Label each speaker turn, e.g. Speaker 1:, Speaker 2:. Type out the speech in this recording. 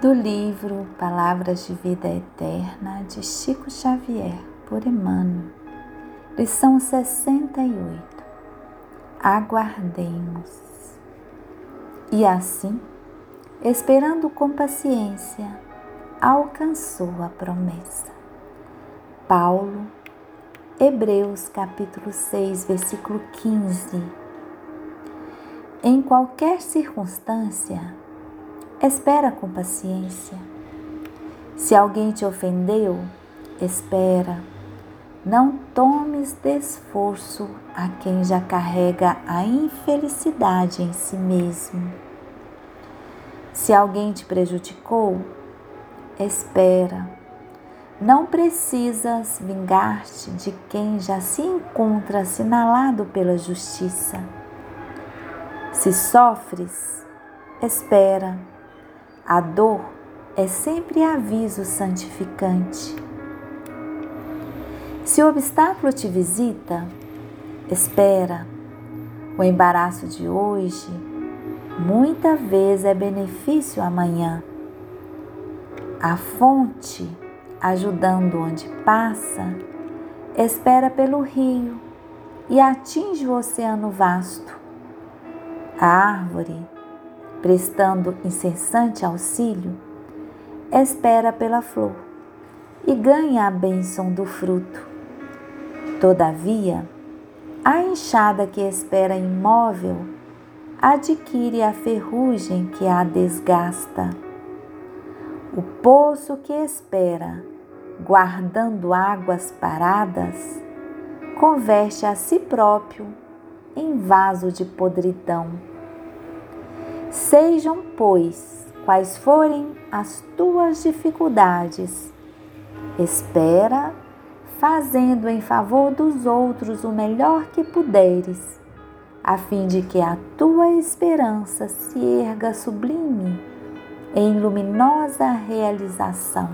Speaker 1: do livro Palavras de Vida Eterna de Chico Xavier, por Emmanuel, lição 68. Aguardemos. E assim, esperando com paciência, alcançou a promessa. Paulo, Hebreus capítulo 6, versículo 15. Em qualquer circunstância, espera com paciência. Se alguém te ofendeu, espera. Não tomes desforço a quem já carrega a infelicidade em si mesmo. Se alguém te prejudicou, espera. Não precisas vingar-te de quem já se encontra assinalado pela justiça. Se sofres, espera a dor é sempre aviso santificante. Se o obstáculo te visita, espera. O embaraço de hoje muita vez é benefício amanhã. A fonte, ajudando onde passa, espera pelo rio e atinge o oceano vasto. A árvore, prestando incessante auxílio, espera pela flor e ganha a bênção do fruto. Todavia, a enxada que espera imóvel adquire a ferrugem que a desgasta. O poço que espera, guardando águas paradas, converte a si próprio em vaso de podridão. Sejam, pois, quais forem as tuas dificuldades, espera, fazendo em favor dos outros o melhor que puderes, a fim de que a tua esperança se erga sublime em luminosa realização.